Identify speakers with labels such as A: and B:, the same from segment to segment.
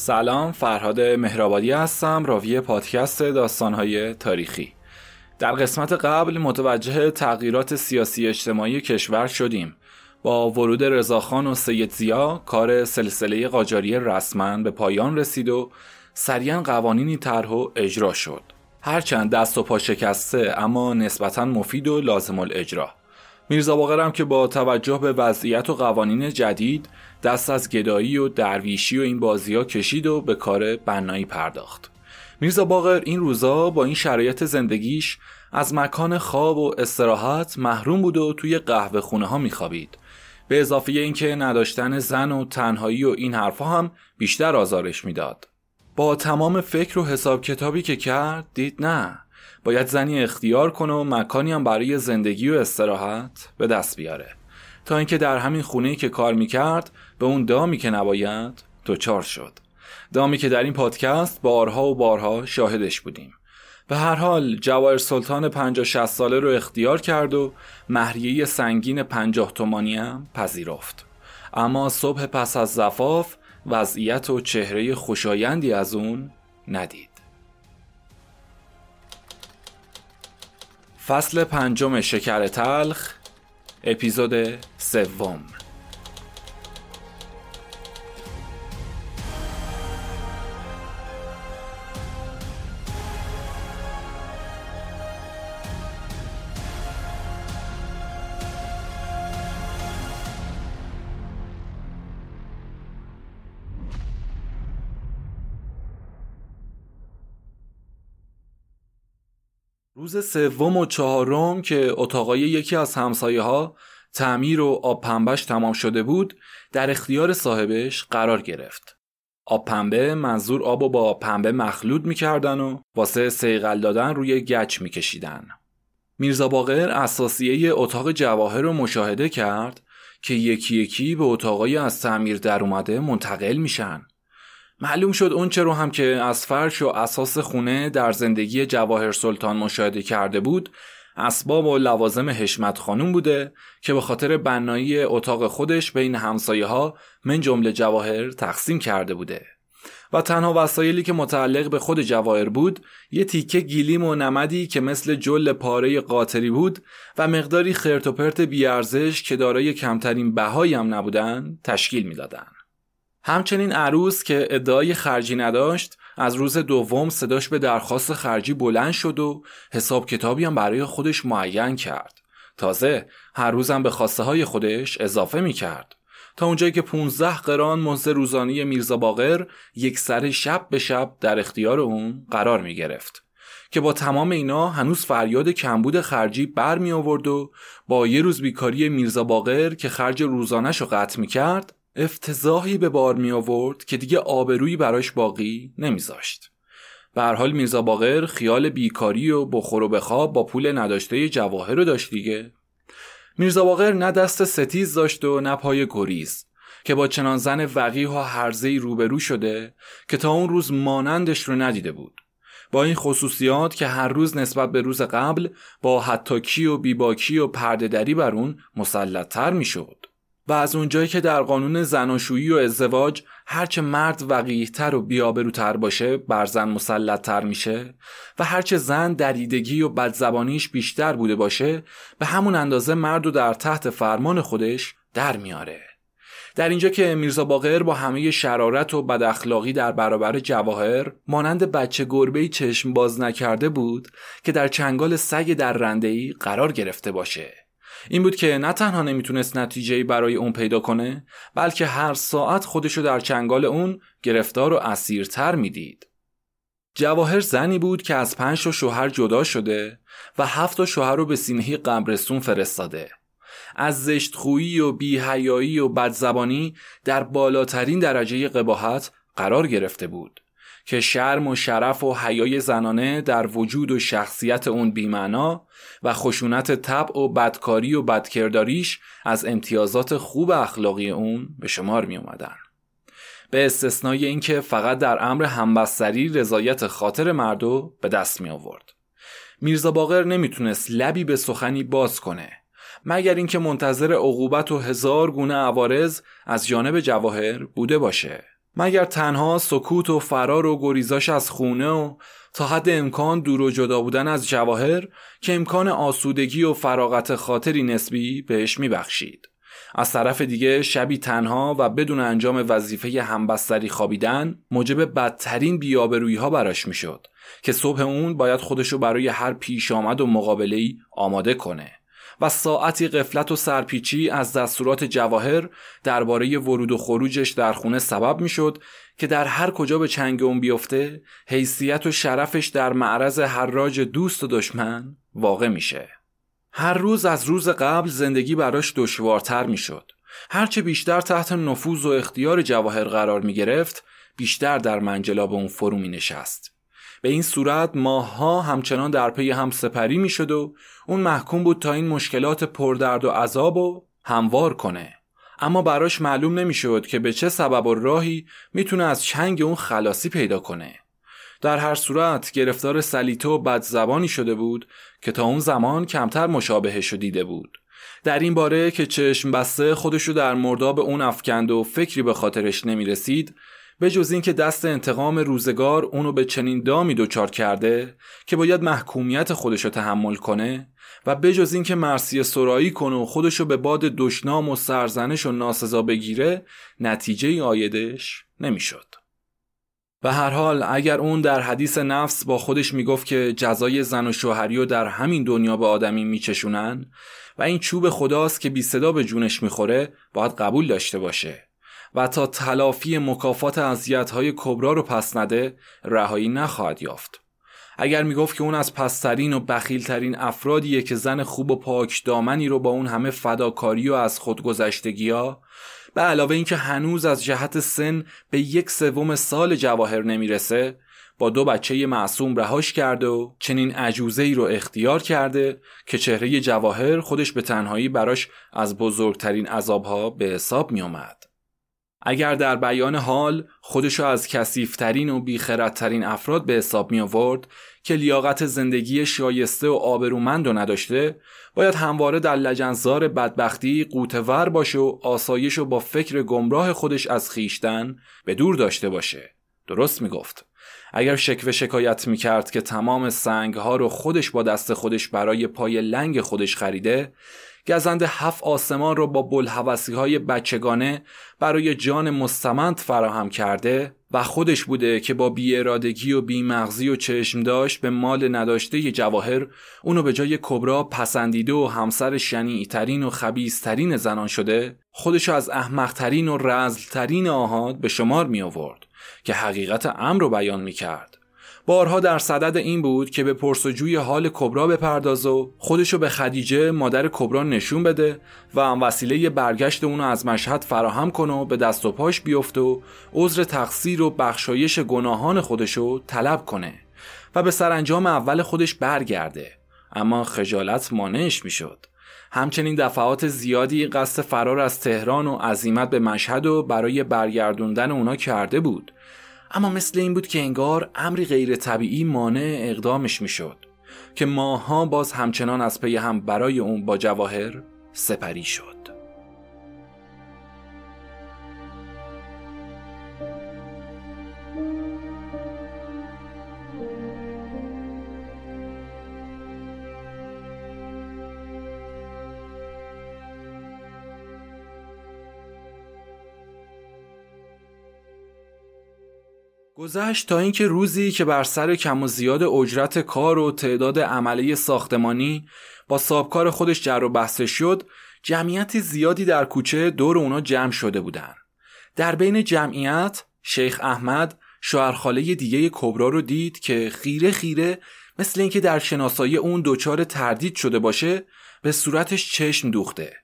A: سلام فرهاد مهرآبادی هستم راوی پادکست داستانهای تاریخی. در قسمت قبل متوجه تغییرات سیاسی اجتماعی کشور شدیم. با ورود رضاخان و سید زیا کار سلسله قاجاری رسما به پایان رسید و سریعا قوانینی طرح و اجرا شد. هرچند دست و پا شکسته اما نسبتا مفید و لازم الاجرا. میرزا باقرم که با توجه به وضعیت و قوانین جدید دست از گدایی و درویشی و این بازی ها کشید و به کار بنایی پرداخت. میرزا باقر این روزا با این شرایط زندگیش از مکان خواب و استراحت محروم بود و توی قهوه خونه ها میخوابید. به اضافه اینکه نداشتن زن و تنهایی و این حرفها هم بیشتر آزارش می‌داد. با تمام فکر و حساب کتابی که کرد دید نه. باید زنی اختیار کنه و مکانی هم برای زندگی و استراحت به دست بیاره. تا اینکه در همین خونه که کار می‌کرد به اون دامی که نباید دوچار شد. دامی که در این پادکست بارها و بارها شاهدش بودیم. به هر حال جواهر سلطان 50 60 ساله رو اختیار کرد و مهریه سنگین 50 تومانی هم پذیرفت. اما صبح پس از زفاف وضعیت و چهره خوشایندی از اون ندید. فصل پنجم شکر تلخ اپیزود سوم. روز سوم و چهارم که اتاقای یکی از همسایه ها تعمیر و آب پنبهش تمام شده بود در اختیار صاحبش قرار گرفت. آب پنبه منظور آب و با پنبه مخلوط می‌کردن و واسه سیغل دادن روی گچ میکشیدن. میرزا باقر اساسیه اتاق جواهر رو مشاهده کرد که یکی یکی به اتاقای از تعمیر در اومده منتقل میشن. معلوم شد اون رو هم که از فرش و اساس خونه در زندگی جواهر سلطان مشاهده کرده بود اسباب و لوازم حشمت خانوم بوده که به خاطر بنایی اتاق خودش بین همسایه ها من جمله جواهر تقسیم کرده بوده و تنها وسایلی که متعلق به خود جواهر بود یه تیکه گیلیم و نمدی که مثل جل پاره قاطری بود و مقداری خرت و پرت بیارزش که دارای کمترین بهایی هم نبودن تشکیل می‌دادن. همچنین عروس که ادعای خرجی نداشت از روز دوم صداش به درخواست خرجی بلند شد و حساب کتابی هم برای خودش معین کرد. تازه هر روزم به خواسته های خودش اضافه می کرد تا اونجایی که 15 قران مزد روزانی میرزا باقر یک سر شب به شب در اختیار اون قرار می گرفت که با تمام اینا هنوز فریاد کمبود خرجی بر می آورد و با یه روز بیکاری میرزا باقر که خرج روزانش رو قطع می کرد افتضاحی به بار می آورد که دیگه آبرویی براش باقی نمیذاشت. به هر حال میرزا باقر خیال بیکاری و بخور و بخواب با پول نداشته جواهر رو داشت دیگه. میرزا باقر نه دست ستیز داشت و نه پای گریز که با چنان زن وقیه و هرزهی روبرو شده که تا اون روز مانندش رو ندیده بود. با این خصوصیات که هر روز نسبت به روز قبل با حتاکی و بیباکی و پردهدری بر اون مسلطتر می‌شد. و از اونجایی که در قانون زناشویی و ازدواج هرچه مرد وقیهتر و بیابروتر باشه بر زن مسلطتر میشه و هرچه زن دریدگی و بدزبانیش بیشتر بوده باشه به همون اندازه مرد و در تحت فرمان خودش در میاره. در اینجا که میرزا باقر با همه شرارت و بد اخلاقی در برابر جواهر مانند بچه گربه چشم باز نکرده بود که در چنگال سگ در رنده قرار گرفته باشه. این بود که نه تنها نمی‌تونست نتیجه برای اون پیدا کنه بلکه هر ساعت خودشو در چنگال اون گرفتار و اسیرتر می‌دید. جواهر زنی بود که از پنج شوهر جدا شده و هفت شوهر رو به سینه قبرستون فرستاده. از زشتخویی و بیهیایی و بدزبانی در بالاترین درجه قباحت قرار گرفته بود. که شرم و شرف و حیای زنانه در وجود و شخصیت اون بیمعنا و خشونت طبع و بدکاری و بدکرداریش از امتیازات خوب اخلاقی اون به شمار می اومدن. به استثنای اینکه فقط در امر همبستری رضایت خاطر مردو به دست می آورد. میرزا باقر نمی‌تونست لبی به سخنی باز کنه مگر اینکه منتظر عقوبت و هزار گونه عوارض از جانب جواهر بوده باشه مگر تنها سکوت و فرار و گریزاش از خونه و تا حد امکان دور و جدا بودن از جواهر که امکان آسودگی و فراغت خاطری نسبی بهش میبخشید. از طرف دیگه شبی تنها و بدون انجام وظیفه همبستری خوابیدن موجب بدترین بیابرویی ها براش می‌شد که صبح اون باید خودشو برای هر پیش آمد و مقابله آماده کنه و ساعتی قفلت و سرپیچی از دستورات جواهر درباره ورود و خروجش در خونه سبب می‌شد که در هر کجا به چنگ اون بیفته حیثیت و شرفش در معرض حراج دوست و دشمن واقع میشه. هر روز از روز قبل زندگی براش دشوارتر می‌شد. هرچه بیشتر تحت نفوذ و اختیار جواهر قرار می گرفت بیشتر در منجلاب اون فرو می نشست به این صورت ماهها همچنان در پی هم سپری می شد و اون محکوم بود تا این مشکلات پردرد و عذاب و هموار کنه. اما براش معلوم نمی‌شد که به چه سبب و راهی می‌تونه از چنگ اون خلاصی پیدا کنه. در هر صورت گرفتار سلیته و بدزبانی شده بود که تا اون زمان کمتر مشابهش دیده بود. در این باره که چشم بسته خودشو در مرداب اون افکند و فکری به خاطرش نمی رسید به جز اینکه دست انتقام روزگار اونو به چنین دامی دچار کرده که باید محکومیت خودشو تحمل کنه و به جز اینکه مرسی سرایی کنه و خودشو به باد دشنام و سرزنش و ناسزا بگیره نتیجه آیدش نمی‌شد. به هر حال اگر اون در حدیث نفس با خودش می‌گفت که جزای زن و شوهری رو در همین دنیا به آدمی میچشونن و این چوب خداست که بی صدا به جونش می‌خوره باید قبول داشته باشه و تا تلافی مکافات های کبرا رو پس نده رهایی نخواهد یافت اگر می‌گفت که اون از پسترین و بخیلترین افرادیه که زن خوب و پاک دامنی رو با اون همه فداکاری و از خودگذشتگی ها به علاوه اینکه هنوز از جهت سن به یک سوم سال جواهر نمی‌رسه با دو بچه معصوم رهاش کرده و چنین عجوزه ای رو اختیار کرده که چهره جواهر خودش به تنهایی براش از بزرگترین عذابها به حساب می آمد. اگر در بیان حال خودشو از کسیفترین و بیخردترین افراد به حساب می آورد که لیاقت زندگی شایسته و آبرومند و نداشته باید همواره در لجنزار بدبختی قوتور باشه و آسایش و با فکر گمراه خودش از خیشتن به دور داشته باشه. درست می‌گفت. اگر شکوه شکایت می‌کرد که تمام سنگ ها رو خودش با دست خودش برای پای لنگ خودش خریده گزند هفت آسمان رو با بلحوثی های بچگانه برای جان مستمند فراهم کرده و خودش بوده که با بیارادگی و بیمغزی و چشم داشت به مال نداشته جواهر اونو به جای کبرا پسندیده و همسر شنیعترین و خبیزترین زنان شده خودشو از احمقترین و رزلترین آهاد به شمار می آورد که حقیقت امر رو بیان می کرد بارها در صدد این بود که به پرسجوی حال کبرا بپرداز و خودشو به خدیجه مادر کبرا نشون بده و هم وسیله برگشت اونو از مشهد فراهم کنه و به دست و پاش بیفته و عذر تقصیر و بخشایش گناهان خودشو طلب کنه و به سرانجام اول خودش برگرده. اما خجالت مانعش می‌شد. همچنین دفعات زیادی قصد فرار از تهران و عزیمت به مشهد و برای برگردوندن اونا کرده بود. اما مثل این بود که انگار امری غیر طبیعی مانع اقدامش می‌شد که ماها باز همچنان از پی هم برای اون با جواهر سپری شد. گذشت تا اینکه روزی که بر سر کم و زیاد اجرت کار و تعداد عمله ساختمانی با سابکار خودش جر و بحث شد جمعیت زیادی در کوچه دور اونا جمع شده بودن. در بین جمعیت شیخ احمد شوهرخاله دیگه کبرا رو دید که خیره خیره مثل اینکه در شناسایی اون دچار تردید شده باشه به صورتش چشم دوخته.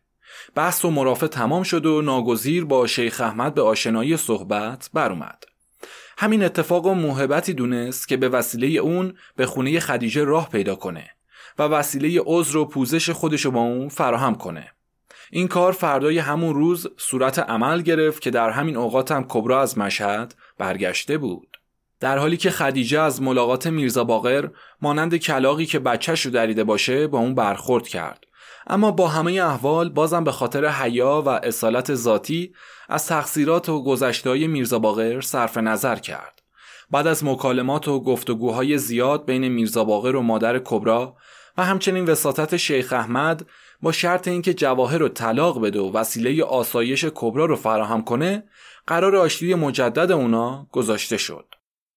A: بحث و مرافع تمام شد و ناگزیر با شیخ احمد به آشنایی صحبت اومد همین اتفاق و موهبتی دونست که به وسیله اون به خونه خدیجه راه پیدا کنه و وسیله عذر و پوزش خودشو با اون فراهم کنه. این کار فردای همون روز صورت عمل گرفت که در همین اوقات هم کبرا از مشهد برگشته بود. در حالی که خدیجه از ملاقات میرزا باقر مانند کلاقی که بچهش رو دریده باشه با اون برخورد کرد. اما با همه احوال بازم به خاطر حیا و اصالت ذاتی از تقصیرات و گذشتهای میرزا باقر صرف نظر کرد. بعد از مکالمات و گفتگوهای زیاد بین میرزا باقر و مادر کبرا و همچنین وساطت شیخ احمد با شرط اینکه جواهر رو طلاق بده و وسیله آسایش کبرا رو فراهم کنه قرار آشتی مجدد اونا گذاشته شد.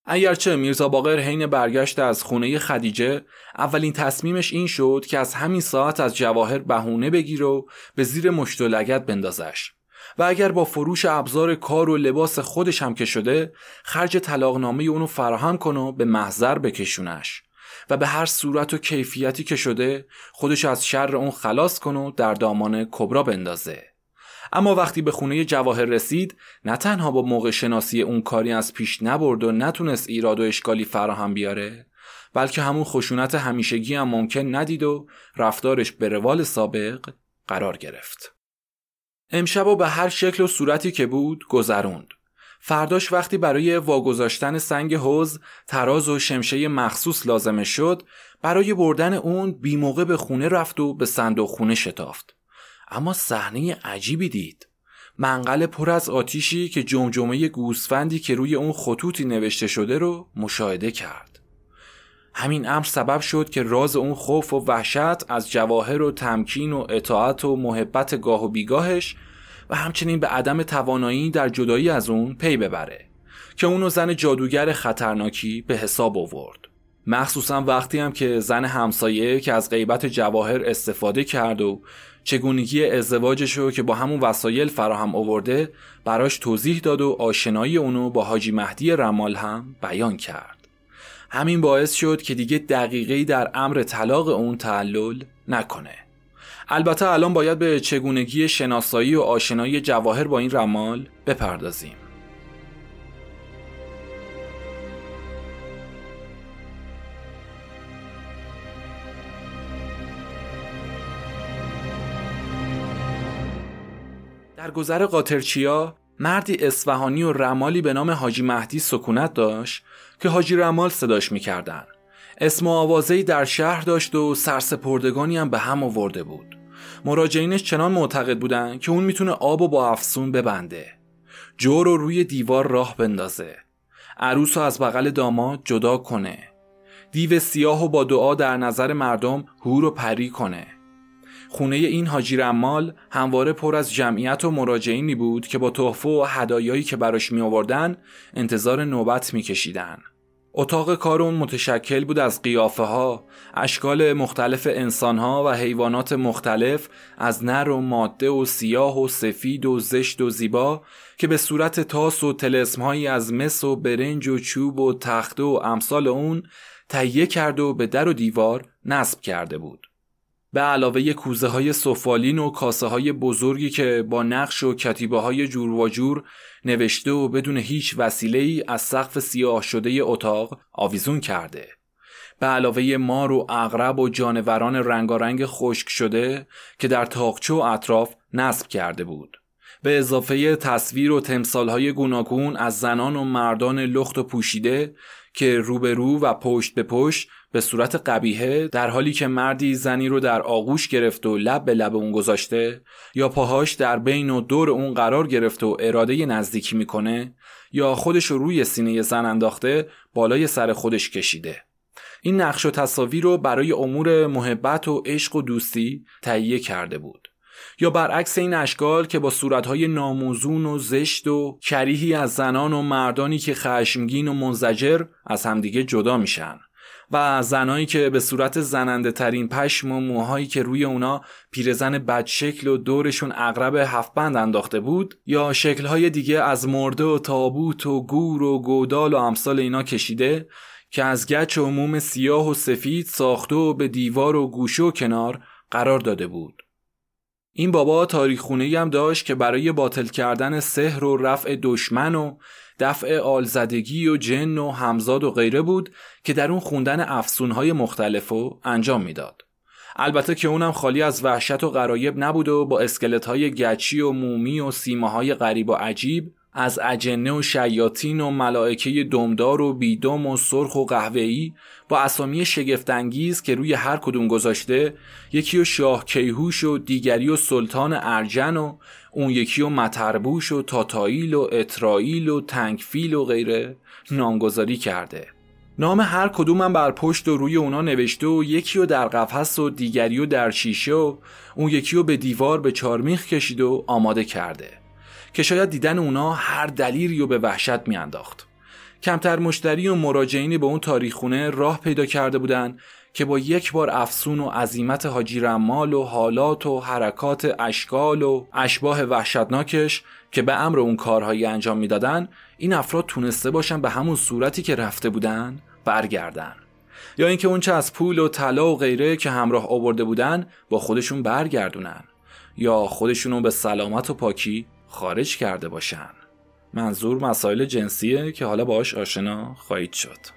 A: اگرچه میرزا باقر حین برگشت از خونه خدیجه اولین تصمیمش این شد که از همین ساعت از جواهر بهونه بگیر و به زیر مشت و لگت بندازش و اگر با فروش ابزار کار و لباس خودش هم که شده خرج طلاقنامه اونو فراهم کن و به محضر بکشونش و به هر صورت و کیفیتی که شده خودش از شر اون خلاص کن و در دامان کبرا بندازه اما وقتی به خونه جواهر رسید نه تنها با موقع شناسی اون کاری از پیش نبرد و نتونست ایراد و اشکالی فراهم بیاره بلکه همون خشونت همیشگی هم ممکن ندید و رفتارش به روال سابق قرار گرفت. امشب و به هر شکل و صورتی که بود گذروند. فرداش وقتی برای واگذاشتن سنگ حوز تراز و شمشه مخصوص لازمه شد برای بردن اون بیموقع به خونه رفت و به صندوق خونه شتافت. اما صحنه عجیبی دید. منقل پر از آتیشی که جمجمه گوسفندی که روی اون خطوطی نوشته شده رو مشاهده کرد. همین امر سبب شد که راز اون خوف و وحشت از جواهر و تمکین و اطاعت و محبت گاه و بیگاهش و همچنین به عدم توانایی در جدایی از اون پی ببره که اونو زن جادوگر خطرناکی به حساب آورد. مخصوصا وقتی هم که زن همسایه که از غیبت جواهر استفاده کرد و چگونگی ازدواجش رو که با همون وسایل فراهم آورده براش توضیح داد و آشنایی اونو با حاجی مهدی رمال هم بیان کرد همین باعث شد که دیگه دقیقی در امر طلاق اون تعلل نکنه. البته الان باید به چگونگی شناسایی و آشنایی جواهر با این رمال بپردازیم. در گذر قاطرچیا مردی اصفهانی و رمالی به نام حاجی مهدی سکونت داشت که حاجی رمال صداش می‌کردن. اسم و آوازهی در شهر داشت و سرسپردگانی هم به هم آورده بود. مراجعینش چنان معتقد بودن که اون می‌تونه آب و با افسون ببنده. جور رو روی دیوار راه بندازه. عروس رو از بغل داماد جدا کنه. دیو سیاه و با دعا در نظر مردم هور و پری کنه. خونه این حاجی رمال همواره پر از جمعیت و مراجعینی بود که با تحفه و هدایایی که براش می آوردن انتظار نوبت می کشیدن. اتاق کار اون متشکل بود از قیافه ها، اشکال مختلف انسان ها و حیوانات مختلف از نر و ماده و سیاه و سفید و زشت و زیبا که به صورت تاس و تلسم هایی از مس و برنج و چوب و تخته و امثال اون تهیه کرد و به در و دیوار نصب کرده بود. به علاوه کوزه های سفالین و کاسه های بزرگی که با نقش و کتیبه های جور و جور نوشته و بدون هیچ وسیله ای از سقف سیاه شده اتاق آویزون کرده. به علاوه مار و اغرب و جانوران رنگارنگ خشک شده که در تاقچه و اطراف نصب کرده بود. به اضافه تصویر و تمثالهای گوناگون از زنان و مردان لخت و پوشیده که روبرو و پشت به پشت به صورت قبیهه در حالی که مردی زنی رو در آغوش گرفت و لب به لب اون گذاشته یا پاهاش در بین و دور اون قرار گرفت و اراده نزدیکی می‌کنه یا خودش رو روی سینه زن انداخته بالای سر خودش کشیده. این نقش و تصاویر رو برای امور محبت و عشق و دوستی تهیه کرده بود. یا برعکس این اشکال که با صورتهای ناموزون و زشت و کریهی از زنان و مردانی که خشمگین و منزجر از همدیگه جدا میشن. و زنایی که به صورت زننده ترین پشم و موهایی که روی اونا پیرزن بدشکل و دورشون اغرب هفت بند انداخته بود یا شکلهای دیگه از مرده و تابوت و گور و گودال و امثال اینا کشیده که از گچ و موم سیاه و سفید ساخته و به دیوار و گوشه و کنار قرار داده بود. این بابا تاریخ خونه هم داشت که برای باطل کردن سحر و رفع دشمن و دفع آلزدگی و جن و همزاد و غیره بود که در اون خوندن افسونهای مختلف و انجام می‌داد. البته که اونم خالی از وحشت و غرایب نبود و با اسکلت های گچی و مومی و سیمه های غریب و عجیب از اجنه و شیاطین و ملائکه دمدار و بیدم و سرخ و قهوه‌ای با اسامی شگفتانگیز که روی هر کدوم گذاشته یکی و شاه کیهوش و دیگری و سلطان ارجن و اون یکی و متربوش و تاتاییل و اترائیل و تنگفیل و غیره نامگذاری کرده نام هر کدومم بر پشت و روی اونا نوشته و یکی و در قفس و دیگری و در شیشه و اون یکی و به دیوار به چارمیخ کشید و آماده کرده. که شاید دیدن اونا هر دلیری و به وحشت میانداخت. کمتر مشتری و مراجعینی به اون تاریخونه راه پیدا کرده بودن که با یک بار افسون و عظیمت حاجی رمال و حالات و حرکات اشکال و اشباه وحشتناکش که به امر اون کارهایی انجام می‌دادن این افراد تونسته باشن به همون صورتی که رفته بودن برگردن. یا اینکه اونچه از پول و طلا و غیره که همراه آورده بودن با خودشون برگردونن یا خودشونو به سلامت و پاکی خارج کرده باشن. منظور مسائل جنسیه که حالا باش آشنا خواهید شد.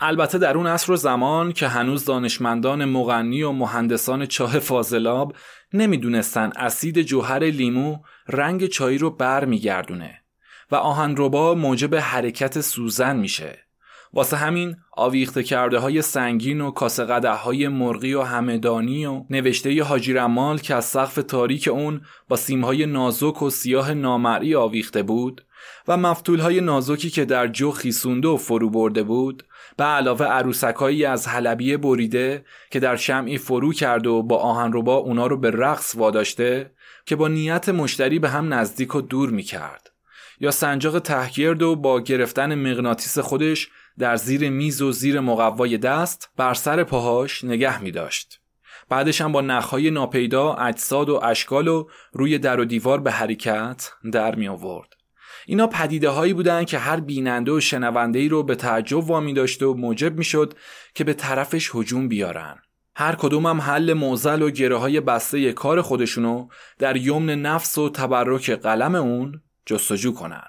A: البته در اون عصر و زمان که هنوز دانشمندان مغنی و مهندسان چاه فاضلاب نمی‌دونستن اسید جوهر لیمو رنگ چای رو بر میگردونه و آهنربا موجب حرکت سوزن میشه. واسه همین آویخته کرده های سنگین و کاسه قده های مرغی و همدانی و نوشته ی حاجی رمال که از سقف تاریک اون با سیمهای نازک و سیاه نامرئی آویخته بود و مفتول های نازکی که در جو خیسونده و فرو برده بود به علاوه عروسکایی از حلبیه بریده که در شمعی فرو کرد و با آهنربا اونا رو به رقص واداشته که با نیت مشتری به هم نزدیک و دور می کرد. یا سنجاق تهگرد و با گرفتن مغناطیس خودش در زیر میز و زیر مقوای دست بر سر پاهاش نگه می داشت. بعدش هم با نخهای ناپیدا اجساد و اشکال و روی در و دیوار به حرکت در می آورد. اینا پدیده هایی بودن که هر بیننده و شنونده ای رو به تعجب وامی داشته و موجب می‌شد که به طرفش هجوم بیارن. هر کدوم هم حل موزل و گره های بسته کار خودشونو در یمن نفس و تبرک قلم اون جستجو کنن.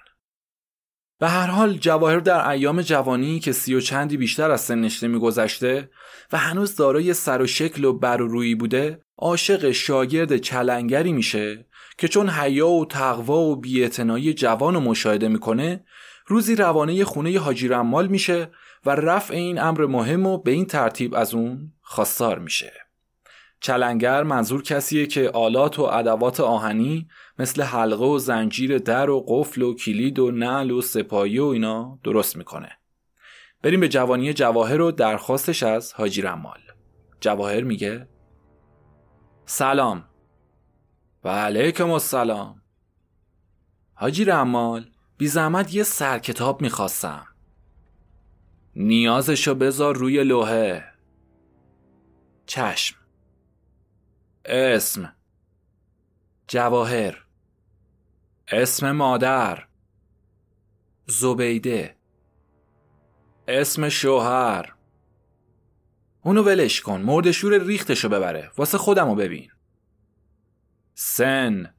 A: به هر حال جواهر در ایام جوانی که سی و چندی بیشتر از سنش میگذشته و هنوز دارای سر و شکل و بر و روی بوده عاشق شاگرد چلنگری میشه که چون حیا و تقوا و بیاعتنایی جوان رو مشاهده می‌کنه روزی روانه خونه حاجی رمال میشه و رفع این امر مهم و به این ترتیب از اون خواستار میشه. چلنگر منظور کسیه که آلات و ادوات آهنی مثل حلقه و زنجیر در و قفل و کلید و نعل و سپایی و اینا درست می‌کنه. بریم به جوانی جواهر و درخواستش از حاجی رمال. جواهر میگه سلام. و علیکم السلام. حاجی رمال بی زحمت یه سر کتاب می‌خواستم. نیازشو بذار روی لوحه. چشم. اسم. جواهر. اسم مادر. زبیده. اسم شوهر. اونو ولش کن مردشور ریختشو ببره. واسه خودمو ببین. سن.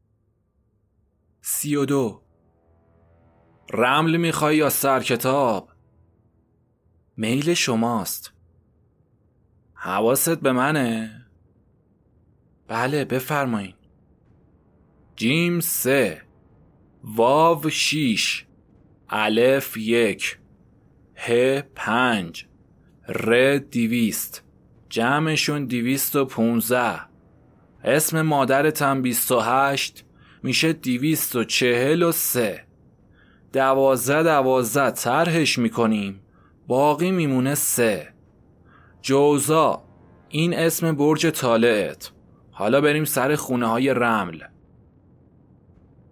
A: سی و دو. رمل می‌خوای یا سر کتاب؟ میل شماست. حواست به منه. بله بفرمایین. جیم سه. واو شیش. الف یک. ه پنج. ر دیویست جمعشون دیویست و پونزه. اسم مادرتم بیست و هشت میشه دیویست و چهل و سه. دوازده دوازده ترهش می‌کنیم. باقی میمونه سه. جوزا این اسم برج طالعت. حالا بریم سر خونه های رمل.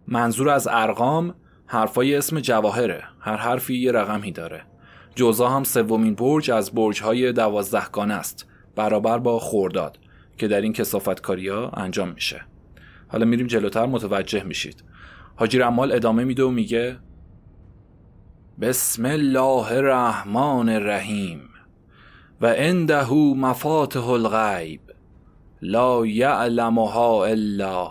A: منظور از ارقام حرفای اسم جواهره. هر حرفی یه رقمی داره. جوزا هم سومین برج از برج های دوازدهگانه است. برابر با خورداد. که در این کسافتکاری ها انجام میشه. حالا میریم جلوتر متوجه میشید. حاجی رمال ادامه میده و میگه بسم الله الرحمن الرحیم و عنده مفاتح الغیب لا یعلمها الا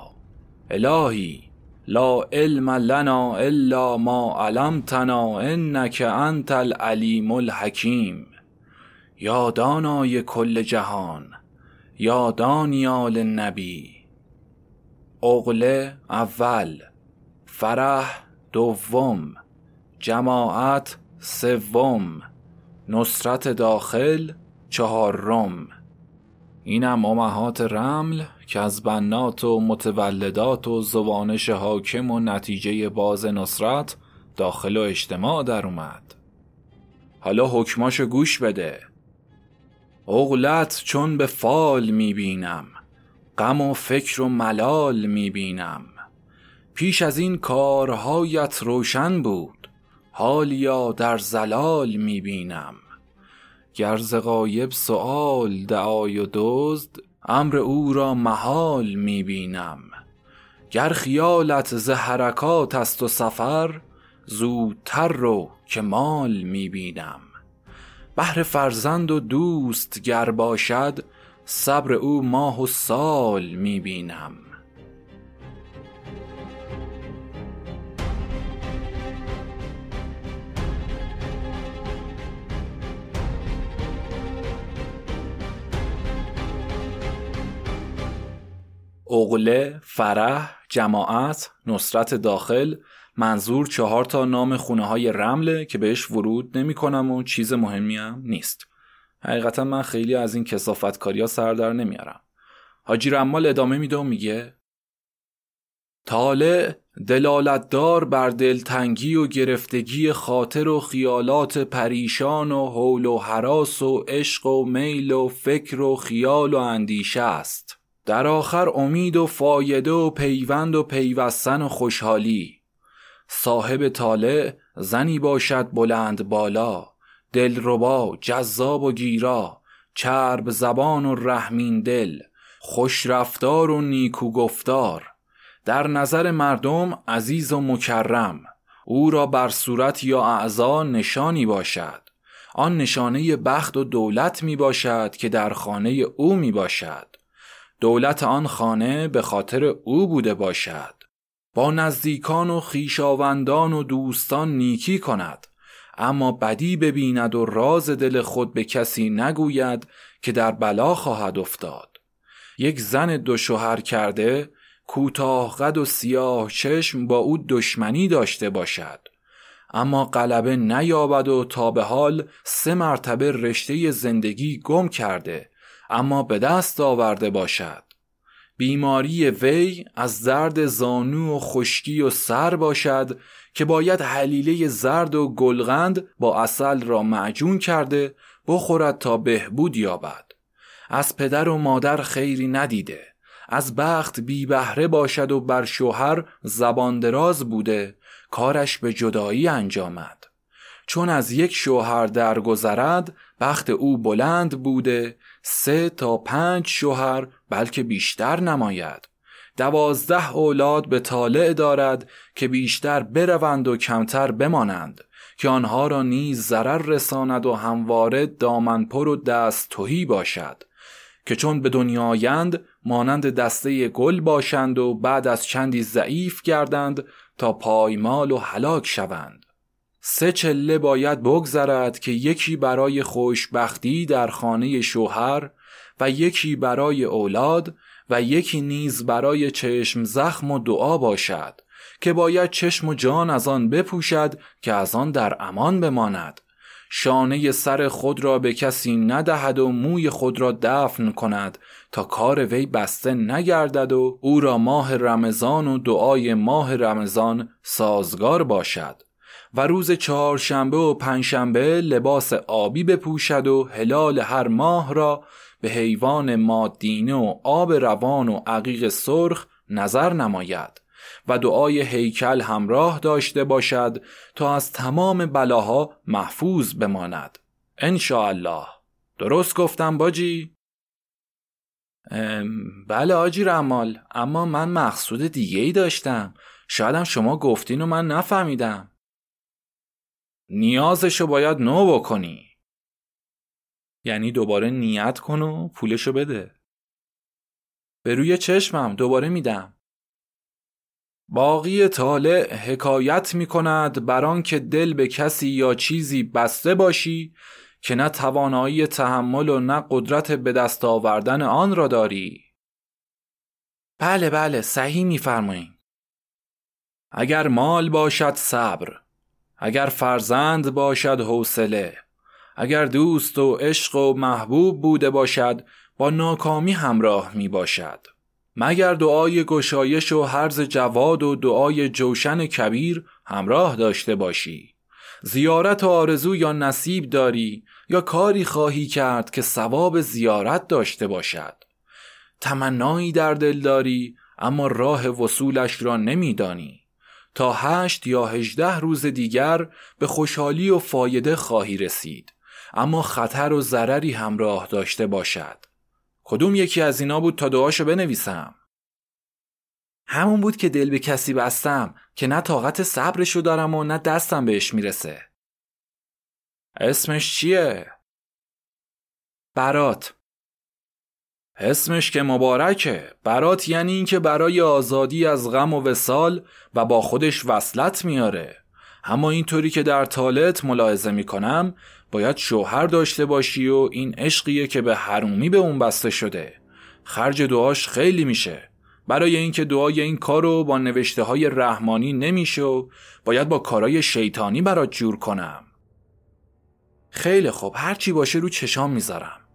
A: الهی لا علم لنا الا ما علمتنا انک انت العلیم الحکیم. یا دانای کل جهان یا دانیال نبی. اغله اول فرح دوم جماعت سوم نصرت داخل چهارم. اینم امهات رمل که از بنات و متولدات و زوانش حاکم و نتیجه باز نصرت داخل و اجتماع در اومد. حالا حکماشو گوش بده. اغلت چون به فال می‌بینم غم و فکر و ملال می‌بینم پیش از این کارهایت روشن بود حالیا در زلال می‌بینم گرز غایب سؤال دعای و دزد امر او را محال می‌بینم گر خیالت ز حرکات است و سفر زودتر رو که مال می‌بینم بهر فرزند و دوست گر باشد صبر او ماه و سال می‌بینم اغله، فرح، جماعت، نصرت داخل منظور چهار تا نام خونه های رمله که بهش ورود نمی کنم و چیز مهمی هم نیست. حقیقتا من خیلی از این کسافتکاری ها سر در نمیارم. حاجی رمال ادامه میده و میگه طالع دلالتدار بر دلتنگی و گرفتگی خاطر و خیالات پریشان و حول و حراس و عشق و میل و فکر و خیال و اندیشه است. در آخر امید و فایده و پیوند و پیوستن و خوشحالی. صاحب طالع زنی باشد بلند بالا دلربا جذاب و گیرا چرب زبان و رحمین دل خوش رفتار و نیکو گفتار. در نظر مردم عزیز و مکرم او را بر صورت یا اعضا نشانی باشد. آن نشانه بخت و دولت می باشد که در خانه او می باشد. دولت آن خانه به خاطر او بوده باشد. با نزدیکان و خیشاوندان و دوستان نیکی کند. اما بدی ببیند و راز دل خود به کسی نگوید که در بلا خواهد افتاد. یک زن دو شوهر کرده کوتاه قد و سیاه چشم با او دشمنی داشته باشد. اما غلبه نیابد و تا به حال سه مرتبه رشته زندگی گم کرده اما به دست آورده باشد. بیماری وی از درد زانو و خشکی و سر باشد که باید حلیله زرد و گلغند با اصل را معجون کرده بخورد تا بهبود یابد. از پدر و مادر خیری ندیده. از بخت بی بهره باشد و بر شوهر زبان دراز بوده. کارش به جدایی انجامد. چون از یک شوهر درگذرد بخت او بلند بوده سه تا پنج شوهر بلکه بیشتر نماید. دوازده اولاد به طالع دارد که بیشتر بروند و کمتر بمانند که آنها را نیز ضرر رساند و همواره دامنپر و دست توهی باشد. که چون به دنیایند مانند دسته گل باشند و بعد از چندی ضعیف گردند تا پایمال و هلاک شوند. سه چله باید بگذرد که یکی برای خوشبختی در خانه شوهر و یکی برای اولاد و یکی نیز برای چشم زخم و دعا باشد که باید چشم و جان از آن بپوشد که از آن در امان بماند. شانه سر خود را به کسی ندهد و موی خود را دفن کند تا کار وی بسته نگردد و او را ماه رمضان و دعای ماه رمضان سازگار باشد. و روز چهارشنبه و پنجشنبه لباس آبی بپوشد و هلال هر ماه را به حیوان مادینه و آب روان و عقیق سرخ نظر نماید و دعای هیکل همراه داشته باشد تا از تمام بلاها محفوظ بماند. الله درست گفتم باجی؟ بله آجی رمال اما من مقصود دیگه ای داشتم. شایدم شما گفتین و من نفهمیدم. نیازشو باید نو بکنی. یعنی دوباره نیت کن و پولشو بده. به روی چشمم دوباره میدم. باقی طالع حکایت می کند بر دل به کسی یا چیزی بسته باشی که نه توانایی تحمل و نه قدرت به دست آوردن آن را داری. بله بله صحیح میفرمایید اگر مال باشد صبر. اگر فرزند باشد حوصله اگر دوست و عشق و محبوب بوده باشد با ناکامی همراه می باشد. مگر دعای گشایش و حرز جواد و دعای جوشن کبیر همراه داشته باشی؟ زیارت و آرزو یا نصیب داری یا کاری خواهی کرد که ثواب زیارت داشته باشد؟ تمنایی در دل داری اما راه وصولش را نمیدانی. تا هشت یا هجده روز دیگر به خوشحالی و فایده خواهی رسید. اما خطر و ضرری همراه داشته باشد. کدوم یکی از اینا بود تا دعاشو بنویسم؟ همون بود که دل به کسی بستم که نه طاقت صبرشو دارم و نه دستم بهش می‌رسه. اسمش چیه؟ برات. اسمش که مبارکه. برات یعنی اینکه برای آزادی از غم و وسال و با خودش وصلت میاره. اما اینطوری که در طالت ملاحظه می‌کنم باید شوهر داشته باشی و این عشقیه که به حرومی به اون بسته شده. خرج دعاش خیلی میشه. برای اینکه دعای این کارو با نوشته های رحمانی نمیشه باید با کارای شیطانی برات جور کنم. خیلی خوب. هرچی باشه رو چشام می‌ذارم.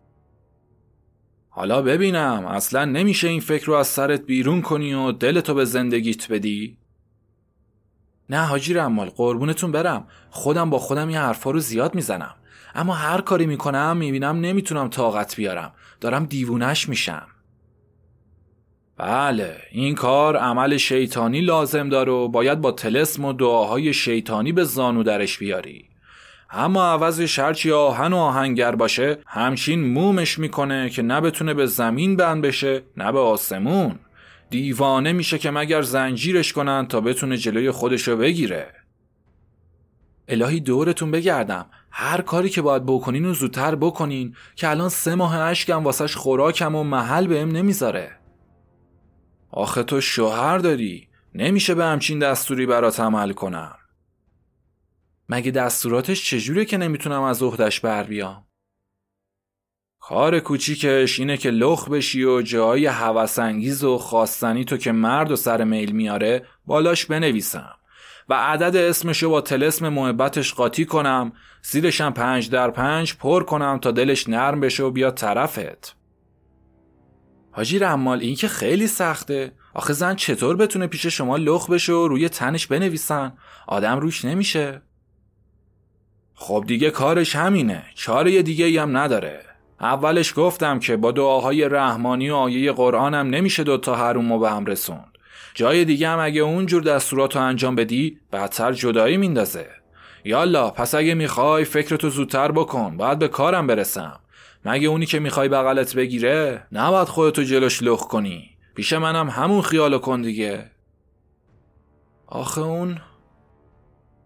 A: حالا ببینم اصلا نمیشه این فکر رو از سرت بیرون کنی و دلتو به زندگیت بدی؟ نه حاجی رمال قربونتون برم. خودم با خودم یه حرفا رو زیاد می‌زنم. اما هر کاری می‌کنم می‌بینم نمی‌تونم طاقت بیارم. دارم دیوونش میشم. بله این کار عمل شیطانی لازم داره و باید با تلسم و دعاهای شیطانی به زانو درش بیاری. اما عوض هرچی آهن و آهنگر باشه همچین مومش می‌کنه که نه بتونه به زمین بند بشه نه به آسمون. دیوانه میشه که مگر زنجیرش کنن تا بتونه جلوی خودشو بگیره. الهی دورتون بگردم. هر کاری که باید بکنین و زودتر بکنین که الان سه ماه اشکم واسش خوراکم و محل بهم نمی‌ذاره. آخه تو شوهر داری. نمیشه به همچین دستوری برات عمل کنم. مگه دستوراتش چجوره که نمی‌تونم از عهدش بر بیام؟ کار کوچیکش اینه که لخ بشی و جای هوسانگیز و خواستنی تو که مرد و سر میل میاره بالاش بنویسم و عدد اسمشو با تلسم محبتش قاطی کنم زیرشم پنج در پنج پر کنم تا دلش نرم بشه و بیاد طرفت. حاجی رمال این که خیلی سخته. آخه زن چطور بتونه پیش شما لخ بشه و روی تنش بنویسن؟ آدم روش نمیشه. خب دیگه کارش همینه. چاره دیگه ای هم نداره. اولش گفتم که با دعاهای رحمانی و آیه قرآنم نمیشه دوتا حروم به هم رسوند. جای دیگه هم اگه اونجور دستوراتو انجام بدی بدتر جدایی میندازه. یالا پس اگه می‌خوای فکرتو زودتر بکن. باید به کارم برسم. مگه اونی که می‌خوای بغلت بگیره نباید خودتو جلوش لخ کنی. پیش منم همون خیالو کن دیگه. آخه اون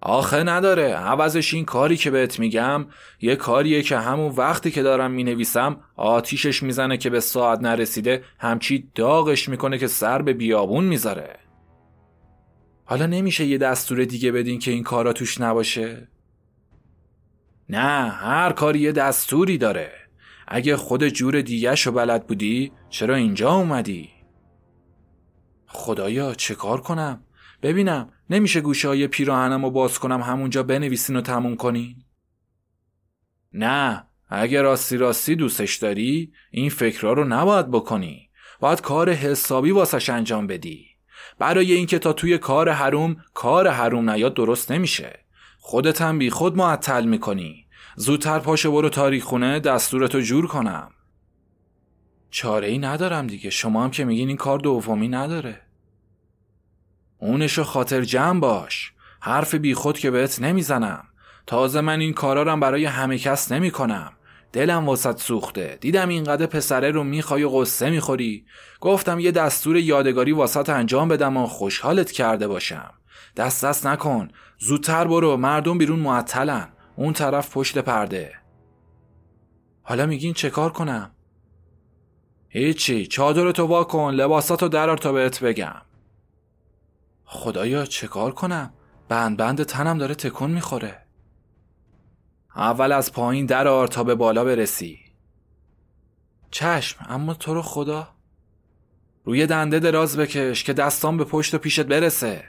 A: آخه نداره عوضش این کاری که بهت میگم یه کاریه که همون وقتی که دارم می‌نویسم آتیشش می‌زنه که به ساعت نرسیده همچی داغش می‌کنه که سر به بیابون می‌ذاره حالا نمیشه یه دستور دیگه بدین که این کارا توش نباشه؟ نه هر کاری یه دستوری داره اگه خود جور دیگه شو بلد بودی چرا اینجا اومدی؟ خدایا چه کار کنم؟ ببینم نمیشه گوشه های پیراهنم رو باز کنم همونجا بنویسین و تموم کنین؟ نه. اگه راستی راستی دوستش داری این فکرها رو نباید بکنی. باید کار حسابی واسش انجام بدی. برای اینکه تا توی کار حروم کار حروم نیاد درست نمیشه. خودت هم بی خود معطل می‌کنی. زودتر پاشو برو تاریخونه دستورتو جور کنم. چاره ای ندارم دیگه. شما هم که میگین این کار دومی نداره. اونشو خاطر جمع باش. حرف بی خود که بهت نمی‌زنم. تازه من این کارارم برای همه کس نمی کنم دلم واسط سوخته. دیدم اینقدر پسره رو می‌خوای و قصه می‌خوری. گفتم یه دستور یادگاری واسط انجام بدم و خوشحالت کرده باشم. دست دست نکن. زودتر برو. مردم بیرون معطلن. اون طرف پشت پرده. حالا میگین چه کار کنم؟ هیچی. چادرتو وا کن. لباساتو درار تا بهت بگم. خدایا چه کار کنم؟ بند بند تنم داره تکون می‌خوره. اول از پایین درار تا به بالا برسی. چشم اما تو رو خدا. روی دنده دراز بکش که دستان به پشت و پیشت برسه.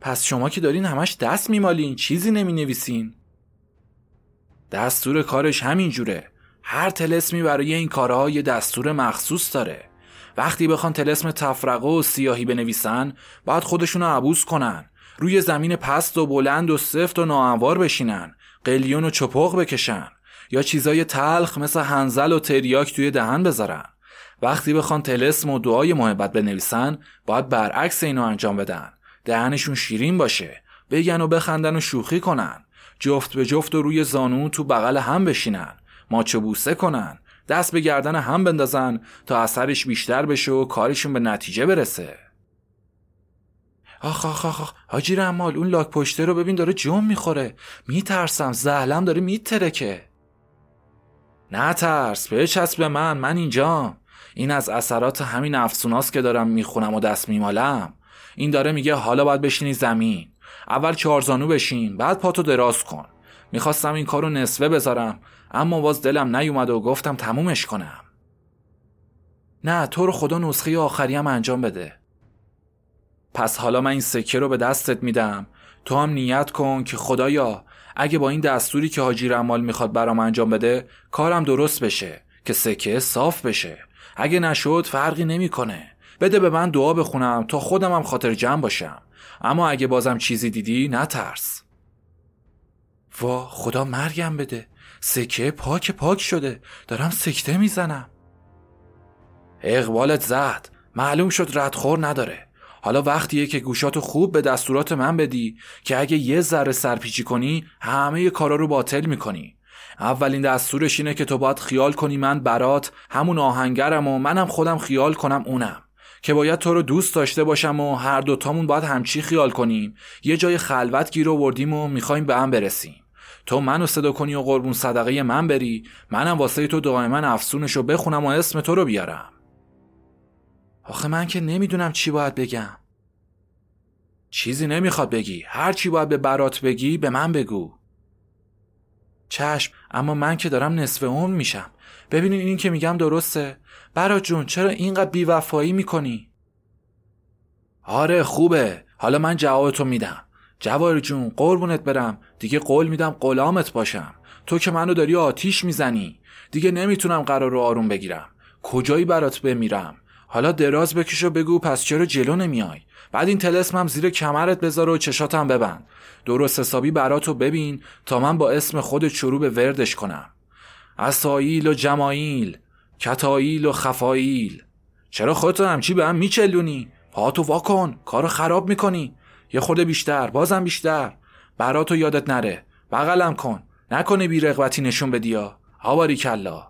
A: پس شما که دارین همش دست میمالین چیزی نمی نویسین دستور کارش همین جوره. هر تلسمی برای این کارها یه دستور مخصوص داره. وقتی بخوان تلسم تفرقه و سیاهی بنویسن باید خودشونو عبوز کنن. روی زمین پست و بلند و سفت و ناهموار بشینن. قلیون و چپق بکشن. یا چیزای تلخ مثل هنزل و تریاک توی دهن بذارن. وقتی بخوان تلسم و دعای محبت بنویسن باید برعکس اینو انجام بدن. دهنشون شیرین باشه. بگن و بخندن و شوخی کنن. جفت به جفت و روی زانو تو بغل هم بشینن. ماچو بوسه کنن. دست به گردن هم بندازن تا اثرش بیشتر بشه و کارشون به نتیجه برسه. آخ آخ آخ حاجی رمال اون لاک پشته رو ببین داره جم می‌خوره. میترسم زهلم داره میترکه. نه ترس بچسب به من من اینجام. این از اثرات همین افسوناست که دارم می‌خونم و دست میمالم. این داره میگه حالا باید بشینی زمین. اول چهارزانو بشین بعد پاتو دراز کن. می‌خواستم این کارو نصفه بذارم. اما باز دلم نیومد و گفتم تمومش کنم. نه تو رو خدا نسخه آخریم انجام بده. پس حالا من این سکه رو به دستت میدم. تو هم نیت کن که خدایا اگه با این دستوری که حاجی رمال می‌خواد برام انجام بده کارم درست بشه که سکه صاف بشه. اگه نشد فرقی نمی‌کنه. بده به من دعا بخونم تا خودم هم خاطر جمع باشم. اما اگه بازم چیزی دیدی نترس. وا خدا مرگم بده. سکه پاک پاک شده. دارم سکته می‌زنم. اقبالت زد. معلوم شد ردخور نداره. حالا وقتیه که گوشاتو خوب به دستورات من بدی که اگه یه ذره سرپیچی کنی همه کارا رو باطل می‌کنی. اولین دستورش اینه که تو باید خیال کنی من برات همون آهنگرم و منم خودم خیال کنم اونم. که باید تو رو دوست داشته باشم و هر دوتامون باید همچی خیال کنیم. یه جای خلوت گیر آوردیم و می‌خوایم به هم برسیم. تو منو صدا کنی و قربون صدقه من بری منم واسه تو دائما افسونشو بخونم و اسم تو رو بیارم. آخه من که نمی‌دونم چی باید بگم. چیزی نمی‌خواد بگی. هر چی باید به برات بگی به من بگو. چشم اما من که دارم نصف اون میشم. ببینین این که میگم درسته؟ برات جون چرا اینقدر بیوفایی می‌کنی؟ آره خوبه. حالا من جوابتو میدم. جوار جون قربونت برم. دیگه قول میدم غلامت باشم. تو که منو داری آتیش می‌زنی. دیگه نمی‌تونم قرار رو آروم بگیرم. کجایی برات بمیرم؟ حالا دراز بکش و بگو پس چرا جلو نمیای؟ بعد این تلسمم زیر کمرت بذار و چشاتم ببند. درست حسابی براتو ببین تا من با اسم خودت شروع به وردش کنم. اساییل و جماییل کتاییل و خفاییل. چرا خودتو همچی به هم میچلونی؟ پاتو واکن کارو خراب می‌کنی. یه خورده بیشتر بازم بیشتر. براتو یادت نره. بغلم کن. نکنه بی رغبتی نشون بدیا آواری کلا.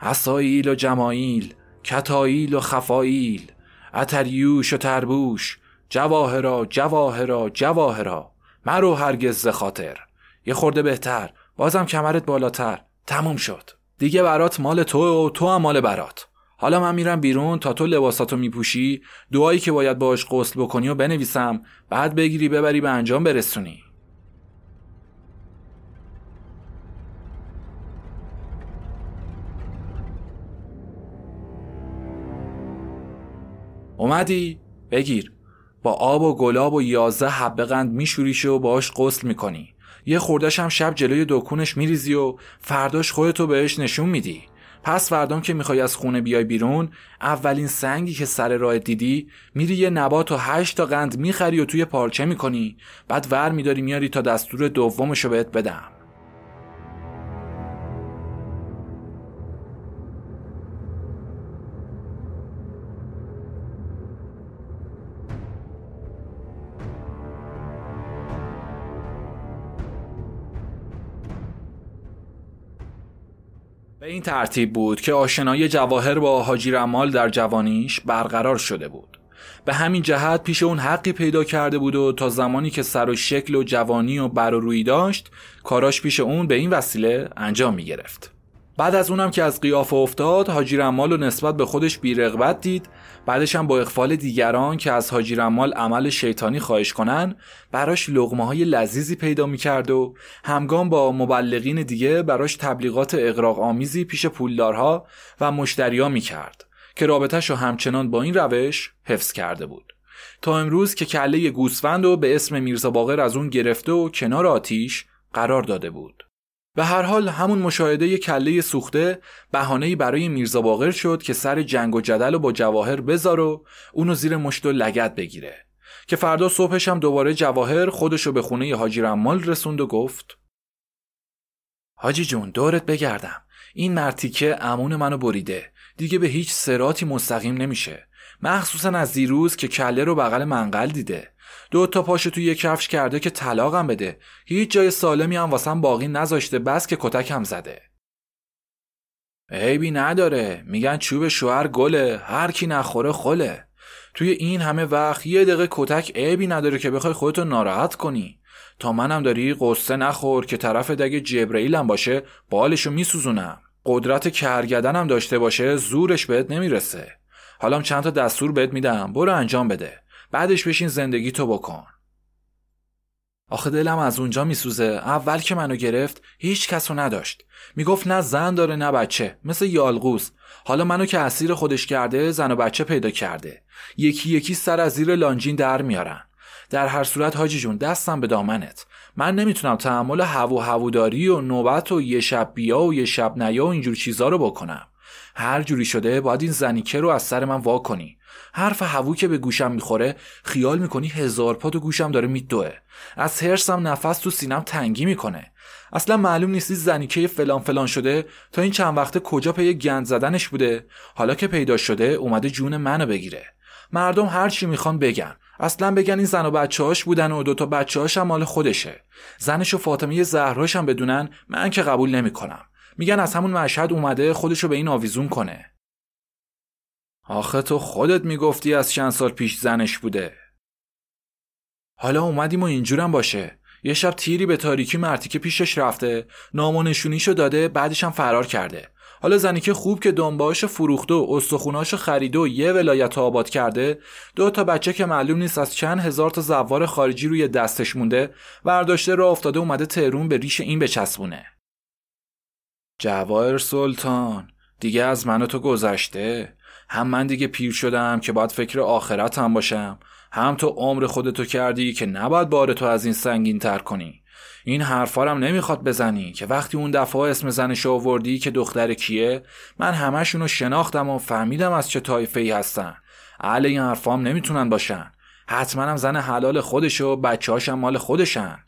A: اساییل و جماییل کتاییل و خفاییل اتریوش و تربوش جواهرا جواهرا جواهرا. مرو هرگز ز خاطر. یه خورده بهتر. بازم کمرت بالاتر. تموم شد. دیگه برات مال تو و تو هم مال برات. حالا من میرم بیرون تا تو لباساتو میپوشی. دعایی که باید باش غسل بکنی و بنویسم. بعد بگیری ببری به انجام برسونی. اومدی؟ بگیر. با آب و گلاب و یازده حبه قند میشوریشه و باش غسل می‌کنی. یه خوردش هم شب جلوی دکونش میریزی و فرداش خودتو بهش نشون میدی. پس فردام که می‌خوای از خونه بیای بیرون اولین سنگی که سر راه دیدی میری یه نبات و هشت تا قند می‌خری و توی پارچه می‌کنی. بعد ور میداری میاری تا دستور دومشو بهت بدم. این ترتیب بود که آشنایی جواهر با حاجی رمال در جوانیش برقرار شده بود. به همین جهت پیش اون حقی پیدا کرده بود و تا زمانی که سر و شکل و جوانی و بر و روی داشت کاراش پیش اون به این وسیله انجام می گرفت. بعد از اونم که از قیافه افتاد حاجی رمال و نسبت به خودش بیرغبت دید بعدش هم با اخفال دیگران که از حاجی رمال عمل شیطانی خواهش کنن براش لغمه های لذیذی پیدا می‌کرد و همگام با مبلغین دیگه براش تبلیغات اقراق آمیزی پیش پولدارها و مشتریا می‌کرد که رابطهش رو همچنان با این روش حفظ کرده بود. تا امروز که کله گوسفند و به اسم میرزا باقر از اون گرفته و کنار آتیش قرار داده بود. به هر حال همون مشاهده کله سوخته بهانه‌ای برای میرزا باقر شد که سر جنگ و جدل و با جواهر بذار و اونو زیر مشت و لگت بگیره. که فردا صبحش هم دوباره جواهر خودشو به خونه حاجی رمال رسوند و گفت حاجی جون دورت بگردم. این مرتیکه امون منو بریده دیگه به هیچ سراتی مستقیم نمیشه. مخصوصا از دیروز که کله رو بغل منقل دیده. دو تا پاشو توی یک کفش کرده که طلاقم بده. هیچ جای سالمی هم واسم باقی نذاشته بس که کتکم زده. عیبی نداره. میگن چوب شوهر گله. هر کی نخوره خله. توی این همه وقت یه دقیقه کتک عیبی نداره که بخوای خودتو ناراحت کنی. تا منم داری قصه نخور که طرف دگه جبرئیلم باشه بالشو میسوزونم. قدرت کرگدنم داشته باشه زورش بهت نمی‌رسه. حالا چند تا دستور بهت میدم. برو انجام بده. بعدش بشین زندگی تو بکن. آخه دلم از اونجا میسوزه. اول که منو گرفت هیچ کسو نداشت. می‌گفت نه زن داره نه بچه. مثل یالغوز. حالا منو که اسیر خودش کرده زن و بچه پیدا کرده. یکی یکی سر از زیر لانجین در میارن. در هر صورت حاجی جون دستم به دامنت. من نمی‌تونم تحمل هوو هووداری و نوبت و یه شب بیا و یه شب نیا و اینجور چیزا رو بکنم. هر جوری شده باید این زنیکه رو از سر من وا کنی. حرف هوو که به گوشم می‌خوره خیال می‌کنی هزار پا تو گوشم داره میدوه. از هرسم نفس تو سینم تنگی می‌کنه. اصلا معلوم نیستی زنیکه فلان فلان شده تا این چند وقته کجا پی گند زدنش بوده. حالا که پیدا شده اومده جون منو بگیره. مردم هر چی می‌خوان بگن. اصلا بگن این زن و بچه هاش بودن و دوتا بچه هاش هم مال خودشه. زنش و فاطمه زهراش هم بدونن من که قبول نمی‌کنم. میگن از همون مشهد اومده خودشو به این آویزون کنه. آخه تو خودت می‌گفتی از چند سال پیش زنش بوده. حالا اومدیم و اینجورم باشه. یه شب تیری به تاریکی مرتی که پیشش رفته نامونشونیشو داده بعدش هم فرار کرده. حالا زنی که خوب که دنباش فروخته و استخوناشو خریده و یه ولایت آباد کرده دو تا بچه که معلوم نیست از چند هزار تا زوار خارجی روی دستش مونده ورداشته را افتاده اومده تهرون به ریش این بچسبونه. جواهر سلطان. دیگه از من تو گذشته. هم من دیگه پیر شدم که باید فکر آخرتم باشم. هم تو عمر خودتو کردی که نباید بار تو از این سنگین تر کنی. این حرفارم نمی‌خواد بزنی که وقتی اون دفعه اسم زنش آوردی که دختر کیه من همشونو شناختم و فهمیدم از چه طایفه ای هستن. اهل این حرفام نمی‌تونن باشن. حتما هم زن حلال خودش و بچه مال خودشن.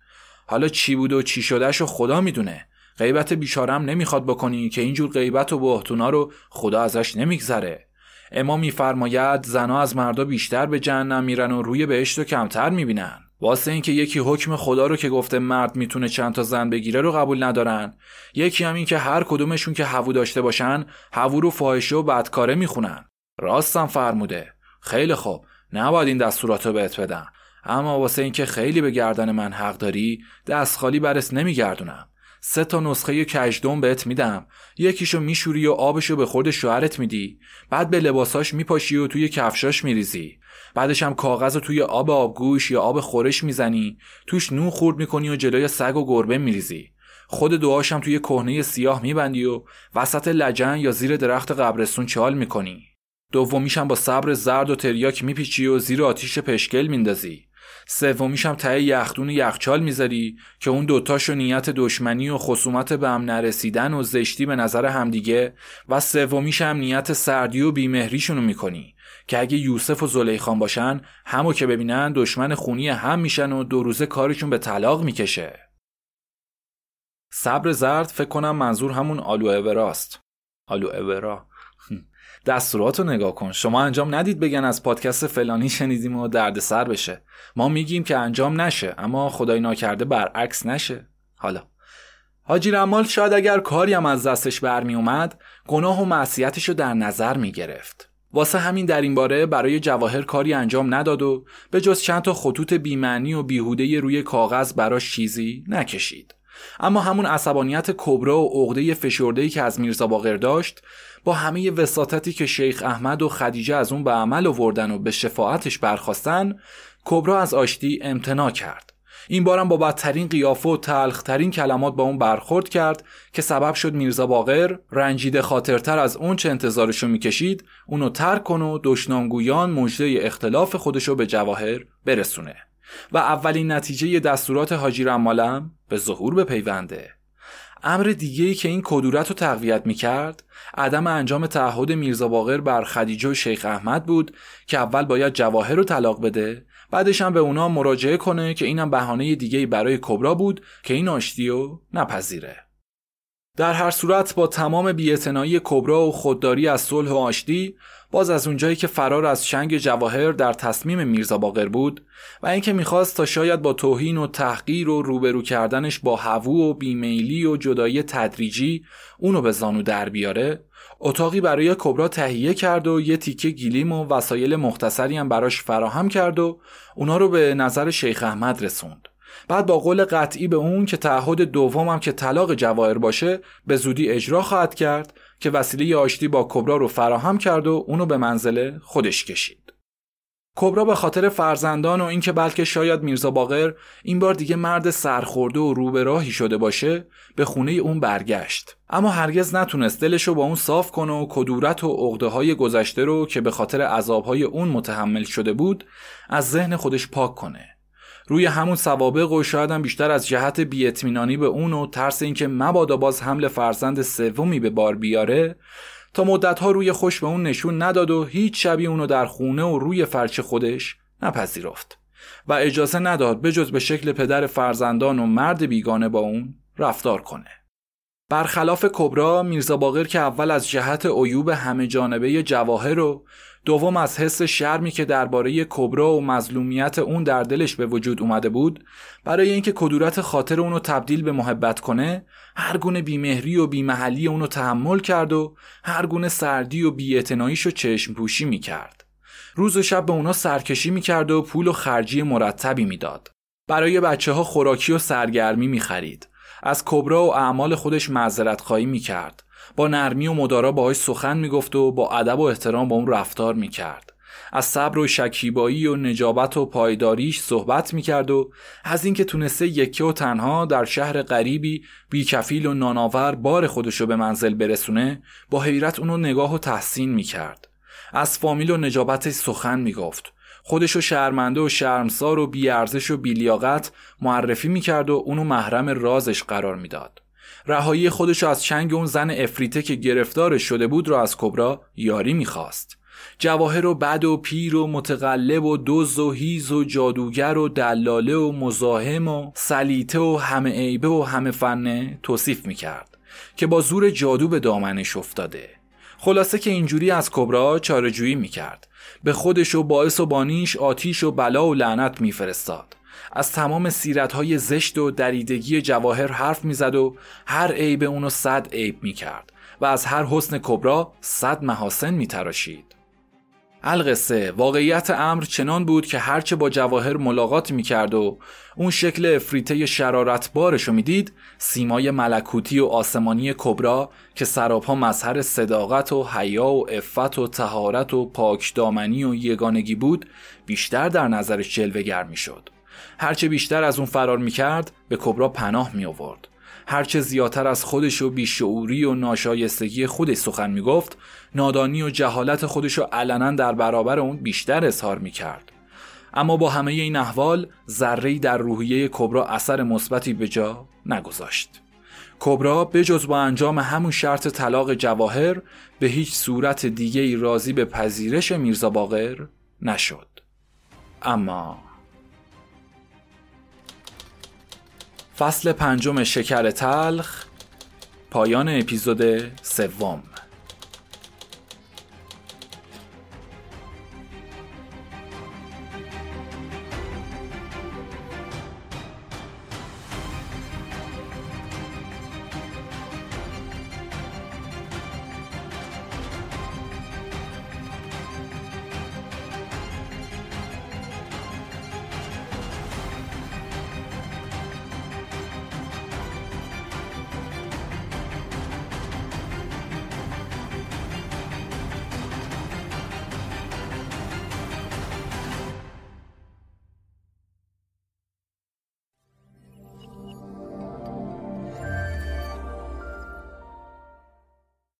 A: حالا چی بود و چی شدهش و خدا می‌دونه. غیبت بیچارم نمی‌خواد بکنی که اینجور غیبت و بهتونا رو خدا ازش نمیگذره. اما میفرماید زنا از مردا بیشتر به جهنم میرن و روی بهشت رو کمتر می‌بینن. واسه اینکه یکی حکم خدا رو که گفته مرد می‌تونه چند تا زن بگیره رو قبول ندارن. یکی هم این که هر کدومشون که هوو داشته باشن هوو رو فاحشه و بدکاره می‌خونن. راستم فرموده. خیلی خوب. نباید این دستورات رو بهت بدم. اما واسه اینکه خیلی به گردن من حق داری دست خالی برس نمیگردونم. سه تا نسخه کجدون بهت میدم. یکیشو میشوری و آبشو به خورد شوهرت میدی. بعد به لباساش میپاشی و توی کفشاش میریزی. بعدش هم کاغذ رو توی آب آبگوش یا آب خورش می‌زنی. توش نون خورد می‌کنی و جلوی سگ و گربه میریزی. خود دعاشم توی کهنه سیاه میبندی و وسط لجن یا زیر درخت قبرستون چال می‌کنی. دومیشم با صبر زرد و تریاک میپیچی و زیر آتیش پشکل میندازی. سومیش هم ته یخدون یخچال می‌ذاری که اون دوتاشو نیت دشمنی و خصومت به هم نرسیدن و زشتی به نظر همدیگه و سومیش هم نیت سردی و بیمهریشونو می‌کنی که اگه یوسف و زلیخان باشن همو که ببینن دشمن خونی هم میشن و دو روزه کارشون به طلاق می‌کشه. صبر زرد فکر کنم منظور همون آلو اوراست آلو اورا. دستورات رو نگاه کن شما انجام ندید بگن از پادکست فلانی شنیدیم و دردسر بشه ما میگیم که انجام نشه اما خدای ناکرده برعکس نشه حالا حاجی رمال شاید اگر کاری هم از دستش برمی اومد گناه و معصیتش رو در نظر می گرفت. واسه همین در این باره برای جواهر کاری انجام نداد و به جز چند تا خطوط بیمعنی و بیهوده روی کاغذ براش چیزی نکشید. اما همون عصبانیت کبرا و عقده فشرده‌ای که از میرزا باقر داشت با همه وساطتی که شیخ احمد و خدیجه از اون به عمل آوردن و به شفاعتش برخواستن کبرا از آشتی امتناع کرد. این بارم با بدترین قیافه و تلخترین کلمات با اون برخورد کرد که سبب شد میرزا باقر رنجیده خاطرتر از اون چه انتظارشو می‌کشید اونو ترک کن و دشنامگویان مژده اختلاف خودشو به جواهر برسونه. و اولین نتیجه دستورات حاجی رمالم به ظهور پیونده امر دیگه ای که این کدورت رو تقویت می‌کرد عدم انجام تعهد میرزا باقر بر خدیجه و شیخ احمد بود که اول باید جواهر رو طلاق بده بعدش هم به اونا مراجعه کنه که اینم بهانه دیگه برای کبرا بود که این آشتی رو نپذیره. در هر صورت با تمام بیعتنایی کبرا و خودداری از صلح و آشتی باز از اونجایی که فرار از شنگ جواهر در تصمیم میرزا باقر بود و اینکه می‌خواست تا شاید با توهین و تحقیر و روبرو کردنش با هوو و بیمیلی و جدایی تدریجی اونو به زانو در بیاره اتاقی برای کبرا تهیه کرد و یه تیکه گیلیم و وسایل مختصری هم براش فراهم کرد و اونا رو به نظر شیخ احمد رسوند. بعد با قول قطعی به اون که تعهد دومم که طلاق جواهر باشه به زودی اجرا خواهد کرد که وسیله آشتی با کبرا رو فراهم کرد و اونو به منزل خودش کشید. کبرا به خاطر فرزندان و اینکه بلکه شاید میرزا باقر این بار دیگه مرد سرخورده و روبراهی شده باشه به خونه اون برگشت اما هرگز نتونست دلش رو با اون صاف کنه و کدورت و عقده های گذشته رو که به خاطر عذابهای اون متحمل شده بود از ذهن خودش پاک کنه روی همون سوابق و شاید هم بیشتر از جهت بیاطمینانی به اون و ترس اینکه مبادا باز حمل فرزند سومی به بار بیاره تا مدتها روی خوش به اون نشون نداد و هیچ شبی اونو در خونه و روی فرش خودش نپذیرفت و اجازه نداد بجز به شکل پدر فرزندان و مرد بیگانه با اون رفتار کنه. برخلاف کبرا میرزا باقر که اول از جهت عیوب همه جانبه جواهر و دوم از حس شرمی که درباره کبرا و مظلومیت اون در دلش به وجود اومده بود برای اینکه کدورت خاطر اونو تبدیل به محبت کنه هر گونه بیمهری و بیمحلی اونو تحمل کرد و هر گونه سردی و بیاعتناییشو چشم پوشی می‌کرد. روز و شب به اونا سرکشی می‌کرد و پول و خرجی مرتبی می‌داد. برای بچه ها خوراکی و سرگرمی می‌خرید. از کبرا و اعمال خودش معذرت خواهی می‌کرد. با نرمی و مدارا باهاش سخن می‌گفت و با ادب و احترام با اون رفتار می‌کرد. از صبر و شکیبایی و نجابت و پایداریش صحبت می‌کرد و از اینکه تونسته یکه و تنها در شهر غریبی بیکفیل و ناناور بار خودشو به منزل برسونه با حیرت اونو نگاه و تحسین می‌کرد. از فامیل و نجابتش سخن می‌گفت. خودشو شرمنده و شرمسار و بیارزش و بیلیاقت معرفی می‌کرد و اونو محرم رازش قرار می‌داد. رهایی خودش از چنگ اون زن افریته که گرفتارش شده بود را از کبرا یاری می‌خواست. جواهر و بد و پیر و متقلب و دوز و هیز و جادوگر و دلاله و مزاحم و سلیته و همه عیبه و همه فنه توصیف می‌کرد که با زور جادو به دامنش افتاده. خلاصه که اینجوری از کبرا چارجویی می‌کرد. به خودش و باعث و بانیش آتیش و بلا و لعنت میفرستاد. از تمام های زشت و دریدگی جواهر حرف می‌زد و هر عیب اونو صد عیب می‌کرد و از هر حسن کبرا صد محاسن میتراشید. القصه واقعیت امر چنان بود که هرچه با جواهر ملاقات می‌کرد و اون شکل افریته شرارتبارش رو می‌دید سیمای ملکوتی و آسمانی کبرا که سراپا مظهر صداقت و حیا و عفت و تهارت و پاکدامنی و یگانگی بود بیشتر در نظرش جلوگر می‌شد. هرچه بیشتر از اون فرار می‌کرد به کبرا پناه می آورد هرچه زیادتر از خودش و بیشعوری و ناشایستگی خودش سخن می‌گفت نادانی و جهالت خودش رو علنا در برابر اون بیشتر اظهار می‌کرد. اما با همه این احوال ذره‌ای در روحیه کبرا اثر مثبتی به جا نگذاشت. کبرا بجز با انجام همون شرط طلاق جواهر به هیچ صورت دیگه ای راضی به پذیرش میرزا باقر نشد. اما فصل پنجم شکر تلخ پایان اپیزود سوم.